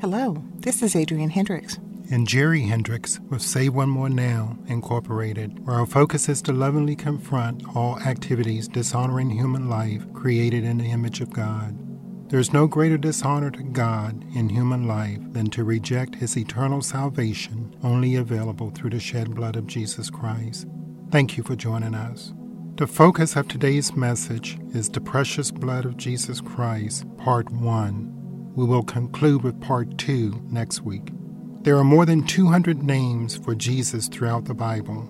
Hello, this is Adrienne Hendricks. And Jerry Hendricks with Save One More Now, Incorporated, where our focus is to lovingly confront all activities dishonoring human life created in the image of God. There is no greater dishonor to God in human life than to reject His eternal salvation, only available through the shed blood of Jesus Christ. Thank you for joining us. The focus of today's message is the precious blood of Jesus Christ, Part 1. We will conclude with Part 2 next week. There are more than 200 names for Jesus throughout the Bible.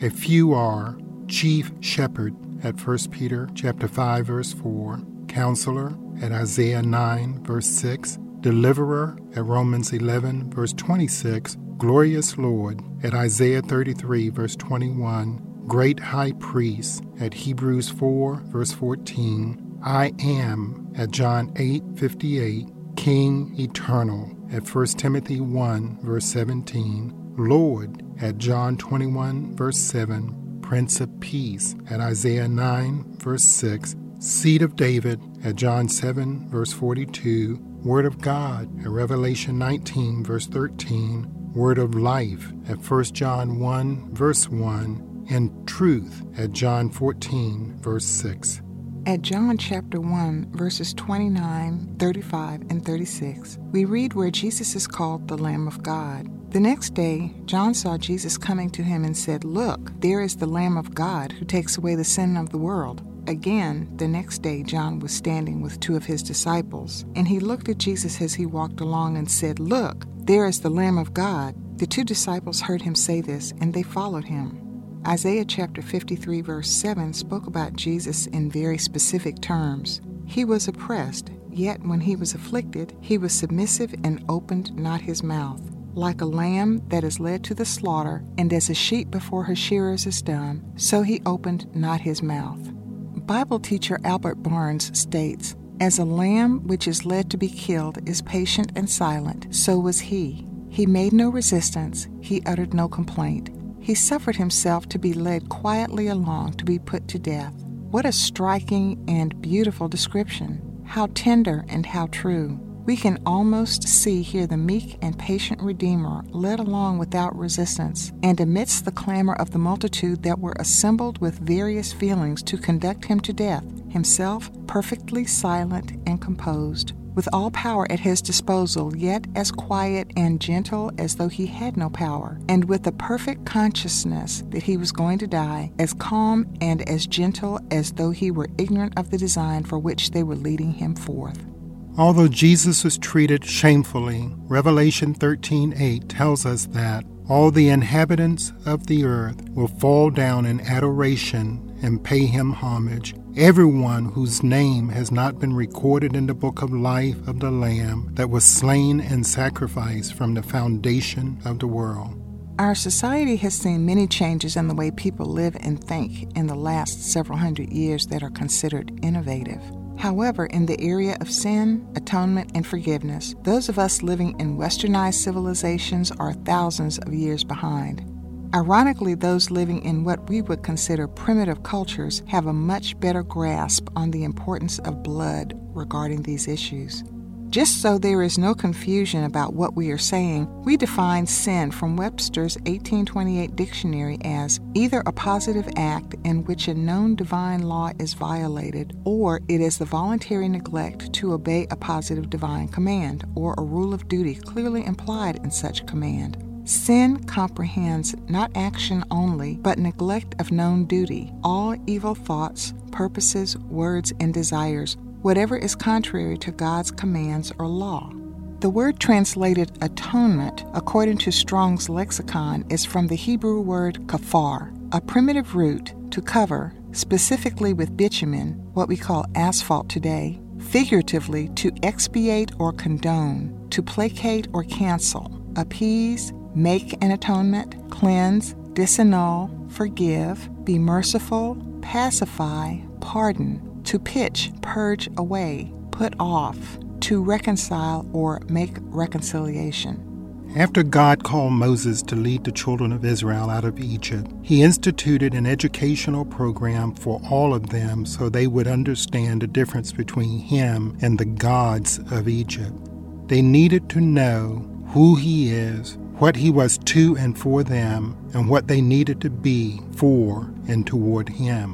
A few are Chief Shepherd at 1 Peter chapter 5 verse 4, Counselor at Isaiah 9 verse 6, Deliverer at Romans 11 verse 26, Glorious Lord at Isaiah 33 verse 21, great high priest at Hebrews 4, verse 14, I am at John 8, 58, King eternal at 1 Timothy 1, verse 17, Lord at John 21, verse 7, Prince of Peace at Isaiah 9, verse 6, Seed of David at John 7, verse 42, Word of God at Revelation 19, verse 13, Word of Life at 1 John 1, verse 1, and truth at John 14, verse 6. At John chapter 1, verses 29, 35, and 36, we read where Jesus is called the Lamb of God. The next day, John saw Jesus coming to him and said, Look, there is the Lamb of God who takes away the sin of the world. Again, the next day, John was standing with two of his disciples, and he looked at Jesus as he walked along and said, Look, there is the Lamb of God. The two disciples heard him say this, and they followed him. Isaiah chapter 53, verse 7 spoke about Jesus in very specific terms. He was oppressed, yet when he was afflicted, he was submissive and opened not his mouth. Like a lamb that is led to the slaughter, and as a sheep before her shearers is dumb, so he opened not his mouth. Bible teacher Albert Barnes states, As a lamb which is led to be killed is patient and silent, so was he. He made no resistance, he uttered no complaint. He suffered himself to be led quietly along to be put to death. What a striking and beautiful description! How tender and how true. We can almost see here the meek and patient Redeemer led along without resistance, and amidst the clamor of the multitude that were assembled with various feelings to conduct him to death, himself perfectly silent and composed with all power at his disposal, yet as quiet and gentle as though he had no power, and with a perfect consciousness that he was going to die, as calm and as gentle as though he were ignorant of the design for which they were leading him forth. Although Jesus was treated shamefully, Revelation 13:8 tells us that all the inhabitants of the earth will fall down in adoration and pay him homage everyone whose name has not been recorded in the book of life of the Lamb that was slain and sacrificed from the foundation of the world. Our society has seen many changes in the way people live and think in the last several hundred years that are considered innovative. However, in the area of sin, atonement, and forgiveness, those of us living in westernized civilizations are thousands of years behind. Ironically, those living in what we would consider primitive cultures have a much better grasp on the importance of blood regarding these issues. Just so there is no confusion about what we are saying, we define sin from Webster's 1828 dictionary as either a positive act in which a known divine law is violated, or it is the voluntary neglect to obey a positive divine command, or a rule of duty clearly implied in such command. Sin comprehends not action only, but neglect of known duty, all evil thoughts, purposes, words, and desires, whatever is contrary to God's commands or law. The word translated atonement, according to Strong's lexicon, is from the Hebrew word kafar, a primitive root to cover, specifically with bitumen, what we call asphalt today, figuratively to expiate or condone, to placate or cancel, appease, make an atonement, cleanse, disannul, forgive, be merciful, pacify, pardon, to pitch, purge away, put off, to reconcile or make reconciliation. After God called Moses to lead the children of Israel out of Egypt, he instituted an educational program for all of them so they would understand the difference between him and the gods of Egypt. They needed to know who he is, what he was to and for them, and what they needed to be for and toward him.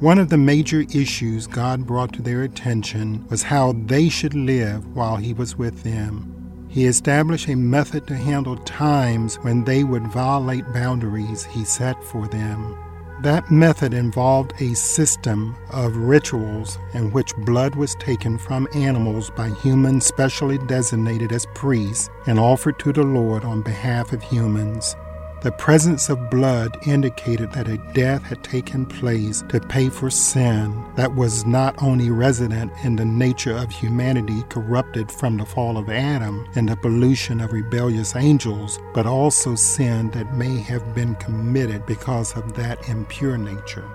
One of the major issues God brought to their attention was how they should live while he was with them. He established a method to handle times when they would violate boundaries he set for them. That method involved a system of rituals in which blood was taken from animals by humans specially designated as priests and offered to the Lord on behalf of humans. The presence of blood indicated that a death had taken place to pay for sin that was not only resident in the nature of humanity corrupted from the fall of Adam and the pollution of rebellious angels, but also sin that may have been committed because of that impure nature.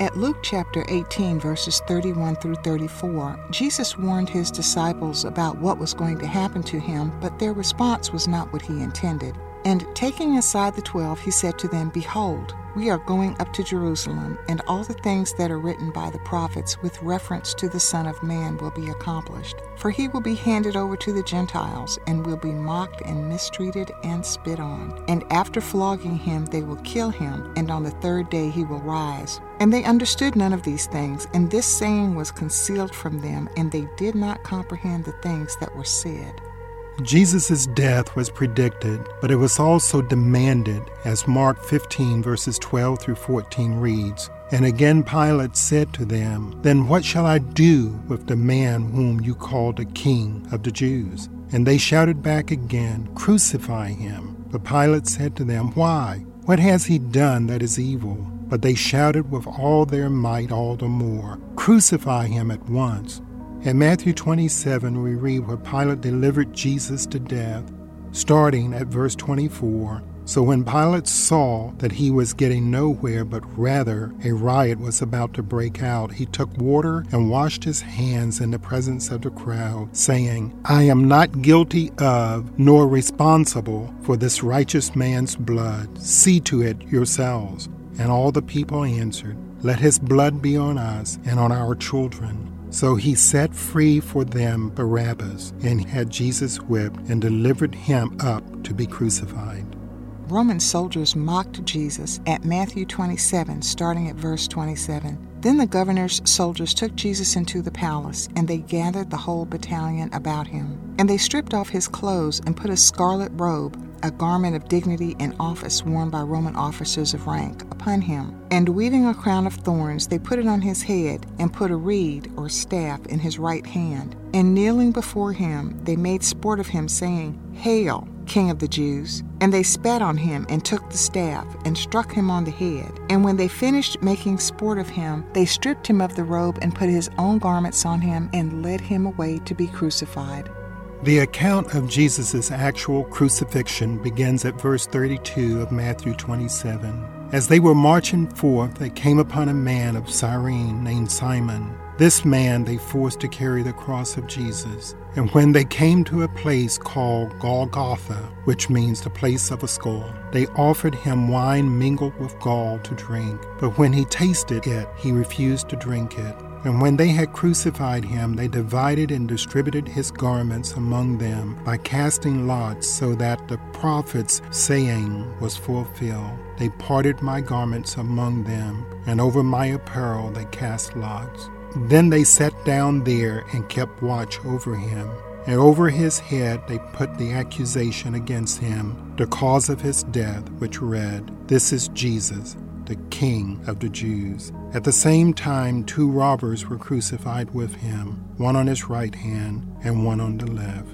At Luke chapter 18, verses 31 through 34, Jesus warned his disciples about what was going to happen to him, but their response was not what he intended. And taking aside the twelve, he said to them, Behold, we are going up to Jerusalem, and all the things that are written by the prophets with reference to the Son of Man will be accomplished. For he will be handed over to the Gentiles, and will be mocked and mistreated and spit on. And after flogging him, they will kill him, and on the third day he will rise. And they understood none of these things, and this saying was concealed from them, and they did not comprehend the things that were said. Jesus' death was predicted, but it was also demanded, as Mark 15, verses 12 through 14 reads. And again Pilate said to them, Then what shall I do with the man whom you call the King of the Jews? And they shouted back again, Crucify him. But Pilate said to them, Why? What has he done that is evil? But they shouted with all their might all the more, Crucify him at once. In Matthew 27, we read where Pilate delivered Jesus to death, starting at verse 24. So when Pilate saw that he was getting nowhere, but rather a riot was about to break out, he took water and washed his hands in the presence of the crowd, saying, I am not guilty of nor responsible for this righteous man's blood. See to it yourselves. And all the people answered, Let his blood be on us and on our children. So he set free for them Barabbas and had Jesus whipped and delivered him up to be crucified. Roman soldiers mocked Jesus at Matthew 27, starting at verse 27. Then the governor's soldiers took Jesus into the palace, and they gathered the whole battalion about him. And they stripped off his clothes and put a scarlet robe, a garment of dignity and office worn by Roman officers of rank, upon him. And weaving a crown of thorns, they put it on his head, and put a reed or staff in his right hand. And kneeling before him, they made sport of him, saying, Hail! King of the Jews. And they spat on him and took the staff and struck him on the head. And when they finished making sport of him, they stripped him of the robe and put his own garments on him and led him away to be crucified. The account of Jesus' actual crucifixion begins at verse 32 of Matthew 27. As they were marching forth, they came upon a man of Cyrene named Simon. This man they forced to carry the cross of Jesus. And when they came to a place called Golgotha, which means the place of a skull, they offered him wine mingled with gall to drink. But when he tasted it, he refused to drink it. And when they had crucified him, they divided and distributed his garments among them by casting lots, so that the prophet's saying was fulfilled. They parted my garments among them, and over my apparel they cast lots. Then they sat down there and kept watch over him. And over his head they put the accusation against him, the cause of his death, which read, This is Jesus, the King of the Jews. At the same time, two robbers were crucified with him, one on his right hand and one on the left.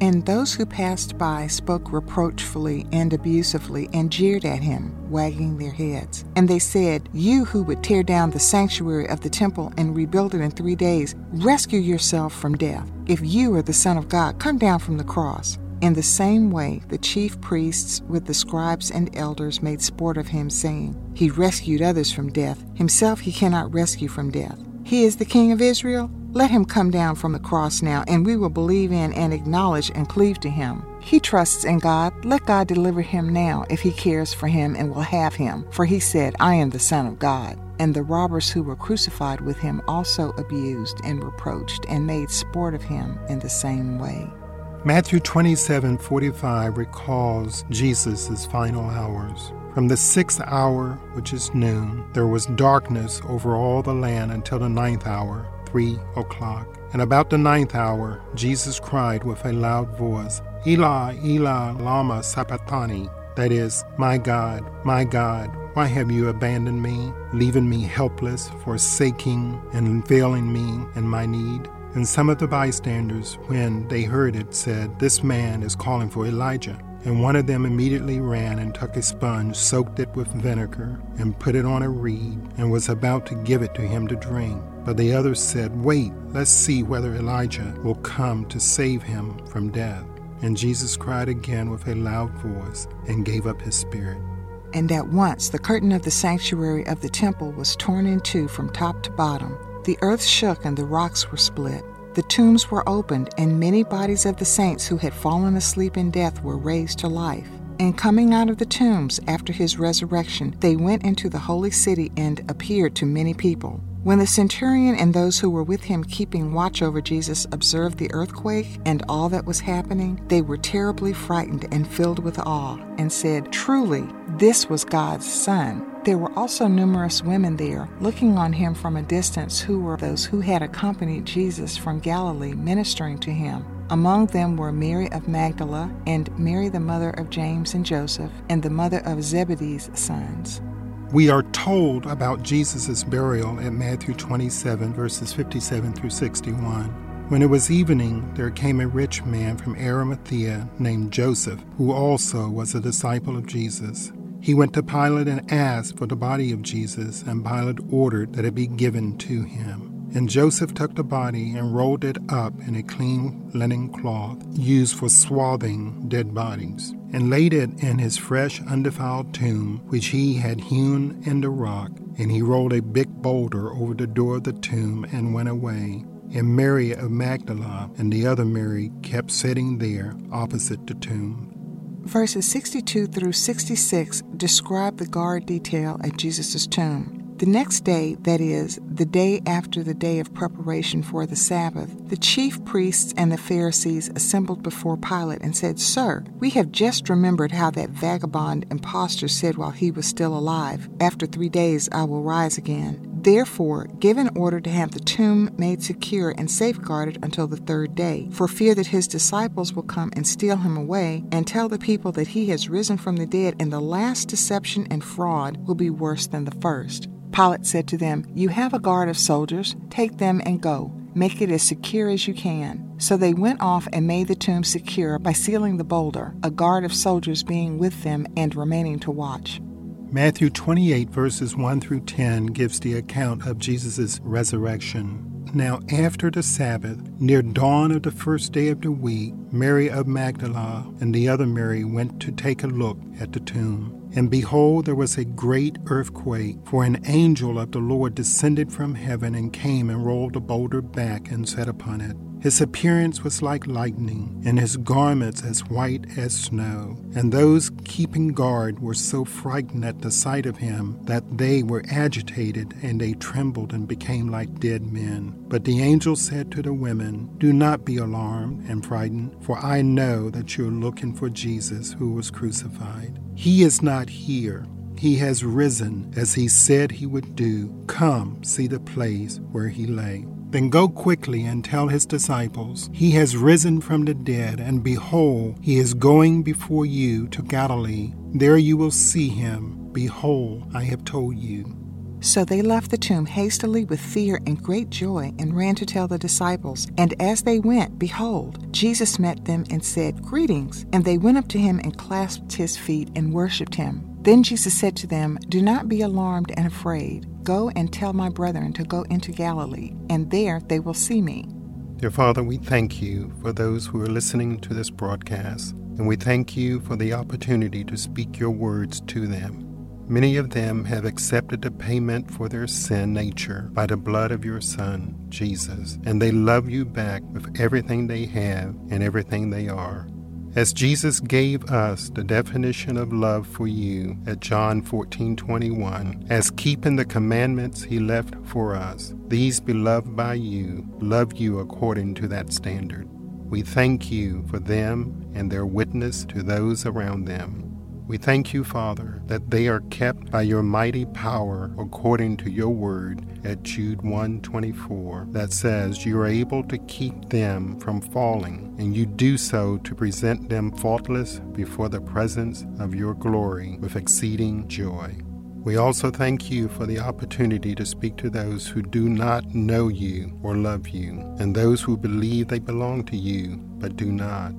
And those who passed by spoke reproachfully and abusively and jeered at him, wagging their heads. And they said, You who would tear down the sanctuary of the temple and rebuild it in three days, rescue yourself from death. If you are the Son of God, come down from the cross. In the same way, the chief priests with the scribes and elders made sport of him, saying, He rescued others from death. Himself he cannot rescue from death. He is the King of Israel. Let him come down from the cross now, and we will believe in and acknowledge and cleave to him. He trusts in God. Let God deliver him now if he cares for him and will have him. For he said, I am the Son of God. And the robbers who were crucified with him also abused and reproached and made sport of him in the same way. Matthew 27:45 recalls Jesus' final hours. From the sixth hour, which is noon, there was darkness over all the land until the ninth hour, three o'clock. And about the ninth hour, Jesus cried with a loud voice, Eli, Eli, lama sabachthani. That is, My God, my God, why have you abandoned me, leaving me helpless, forsaking and failing me in my need? And some of the bystanders, when they heard it, said, This man is calling for Elijah. And one of them immediately ran and took a sponge, soaked it with vinegar, and put it on a reed, and was about to give it to him to drink. But the others said, Wait, let's see whether Elijah will come to save him from death. And Jesus cried again with a loud voice and gave up his spirit. And at once the curtain of the sanctuary of the temple was torn in two from top to bottom the earth shook and the rocks were split. The tombs were opened, and many bodies of the saints who had fallen asleep in death were raised to life. And coming out of the tombs after his resurrection, they went into the holy city and appeared to many people. When the centurion and those who were with him keeping watch over Jesus observed the earthquake and all that was happening, they were terribly frightened and filled with awe, and said, Truly, this was God's Son. There were also numerous women there, looking on him from a distance, who were those who had accompanied Jesus from Galilee, ministering to him. Among them were Mary of Magdala, and Mary the mother of James and Joseph, and the mother of Zebedee's sons. We are told about Jesus' burial in Matthew 27, verses 57 through 61. When it was evening, there came a rich man from Arimathea named Joseph, who also was a disciple of Jesus. He went to Pilate and asked for the body of Jesus, and Pilate ordered that it be given to him. And Joseph took the body and rolled it up in a clean linen cloth used for swathing dead bodies, and laid it in his fresh, undefiled tomb, which he had hewn in the rock. And he rolled a big boulder over the door of the tomb and went away. And Mary of Magdala and the other Mary kept sitting there opposite the tomb. Verses 62 through 66 describe the guard detail at Jesus' tomb. The next day, that is, the day after the day of preparation for the Sabbath, the chief priests and the Pharisees assembled before Pilate and said, Sir, we have just remembered how that vagabond impostor said while he was still alive, After three days I will rise again. Therefore, give an order to have the tomb made secure and safeguarded until the third day, for fear that his disciples will come and steal him away, and tell the people that he has risen from the dead, and the last deception and fraud will be worse than the first. Pilate said to them, You have a guard of soldiers, take them and go. Make it as secure as you can. So they went off and made the tomb secure by sealing the boulder, a guard of soldiers being with them and remaining to watch. Matthew 28, verses 1 through 10, gives the account of Jesus' resurrection. Now, after the Sabbath, near dawn of the first day of the week, Mary of Magdala and the other Mary went to take a look at the tomb. And behold, there was a great earthquake, for an angel of the Lord descended from heaven and came and rolled the boulder back and sat upon it. His appearance was like lightning, and his garments as white as snow. And those keeping guard were so frightened at the sight of him that they were agitated, and they trembled and became like dead men. But the angel said to the women, Do not be alarmed and frightened, for I know that you are looking for Jesus who was crucified. He is not here. He has risen as he said he would do. Come, see the place where he lay. Then go quickly and tell his disciples, He has risen from the dead, and behold, he is going before you to Galilee. There you will see him. Behold, I have told you. So they left the tomb hastily with fear and great joy and ran to tell the disciples. And as they went, behold, Jesus met them and said, Greetings. And they went up to him and clasped his feet and worshipped him. Then Jesus said to them, Do not be alarmed and afraid. Go and tell my brethren to go into Galilee, and there they will see me. Dear Father, we thank you for those who are listening to this broadcast, and we thank you for the opportunity to speak your words to them. Many of them have accepted the payment for their sin nature by the blood of your Son, Jesus, and they love you back with everything they have and everything they are. As Jesus gave us the definition of love for you at John 14:21, as keeping the commandments he left for us, these beloved by you love you according to that standard. We thank you for them and their witness to those around them. We thank you, Father, that they are kept by your mighty power according to your word at Jude 1:24 that says you are able to keep them from falling and you do so to present them faultless before the presence of your glory with exceeding joy. We also thank you for the opportunity to speak to those who do not know you or love you, and those who believe they belong to you but do not.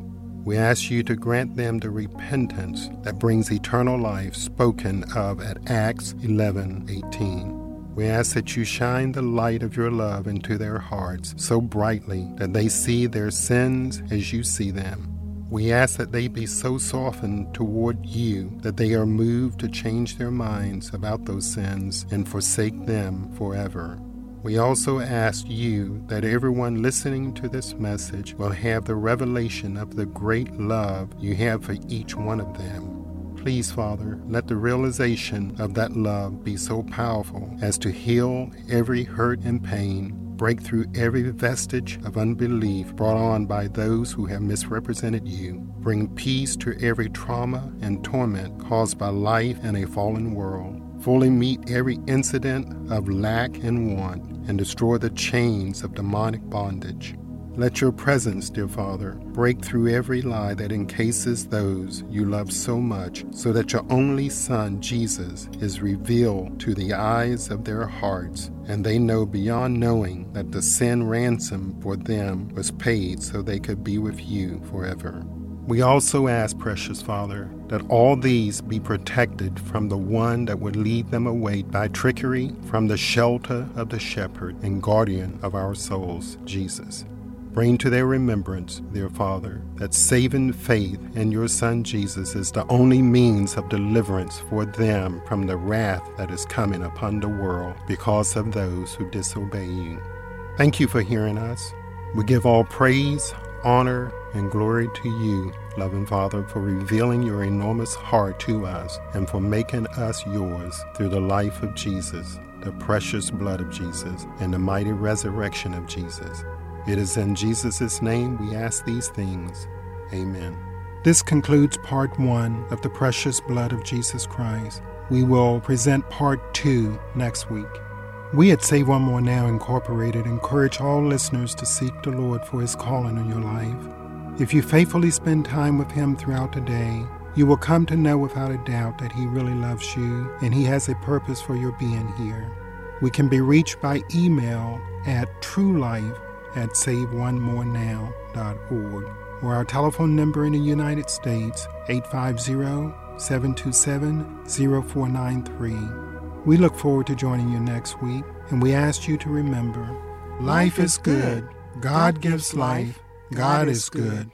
We ask you to grant them the repentance that brings eternal life spoken of at Acts 11:18. We ask that you shine the light of your love into their hearts so brightly that they see their sins as you see them we ask that they be so softened toward you that they are moved to change their minds about those sins and forsake them forever. We also ask you that everyone listening to this message will have the revelation of the great love you have for each one of them. Please, Father, let the realization of that love be so powerful as to heal every hurt and pain break through every vestige of unbelief brought on by those who have misrepresented you. Bring peace to every trauma and torment caused by life in a fallen world. Fully meet every incident of lack and want, and destroy the chains of demonic bondage. Let your presence, dear Father, break through every lie that encases those you love so much, so that your only Son, Jesus, is revealed to the eyes of their hearts, and they know beyond knowing that the sin ransom for them was paid so they could be with you forever. We also ask, precious Father, that all these be protected from the one that would lead them away by trickery from the shelter of the shepherd and guardian of our souls, Jesus. Bring to their remembrance, dear Father, that saving faith in your Son Jesus is the only means of deliverance for them from the wrath that is coming upon the world because of those who disobey you. Thank you for hearing us. We give all praise, honor, and glory to you, loving Father, for revealing your enormous heart to us and for making us yours through the life of Jesus, the precious blood of Jesus, and the mighty resurrection of Jesus. It is in Jesus' name we ask these things. Amen. This concludes part one of the precious blood of Jesus Christ. We will present part two next week. We at Save One More Now Incorporated encourage all listeners to seek the Lord for His calling on your life. If you faithfully spend time with Him throughout the day, you will come to know without a doubt that He really loves you and He has a purpose for your being here. We can be reached by email at truelife at SaveOneMoreNow.org, or our telephone number in the United States, 850-727-0493. We look forward to joining you next week, and we ask you to remember, life is good, God gives life, God is good,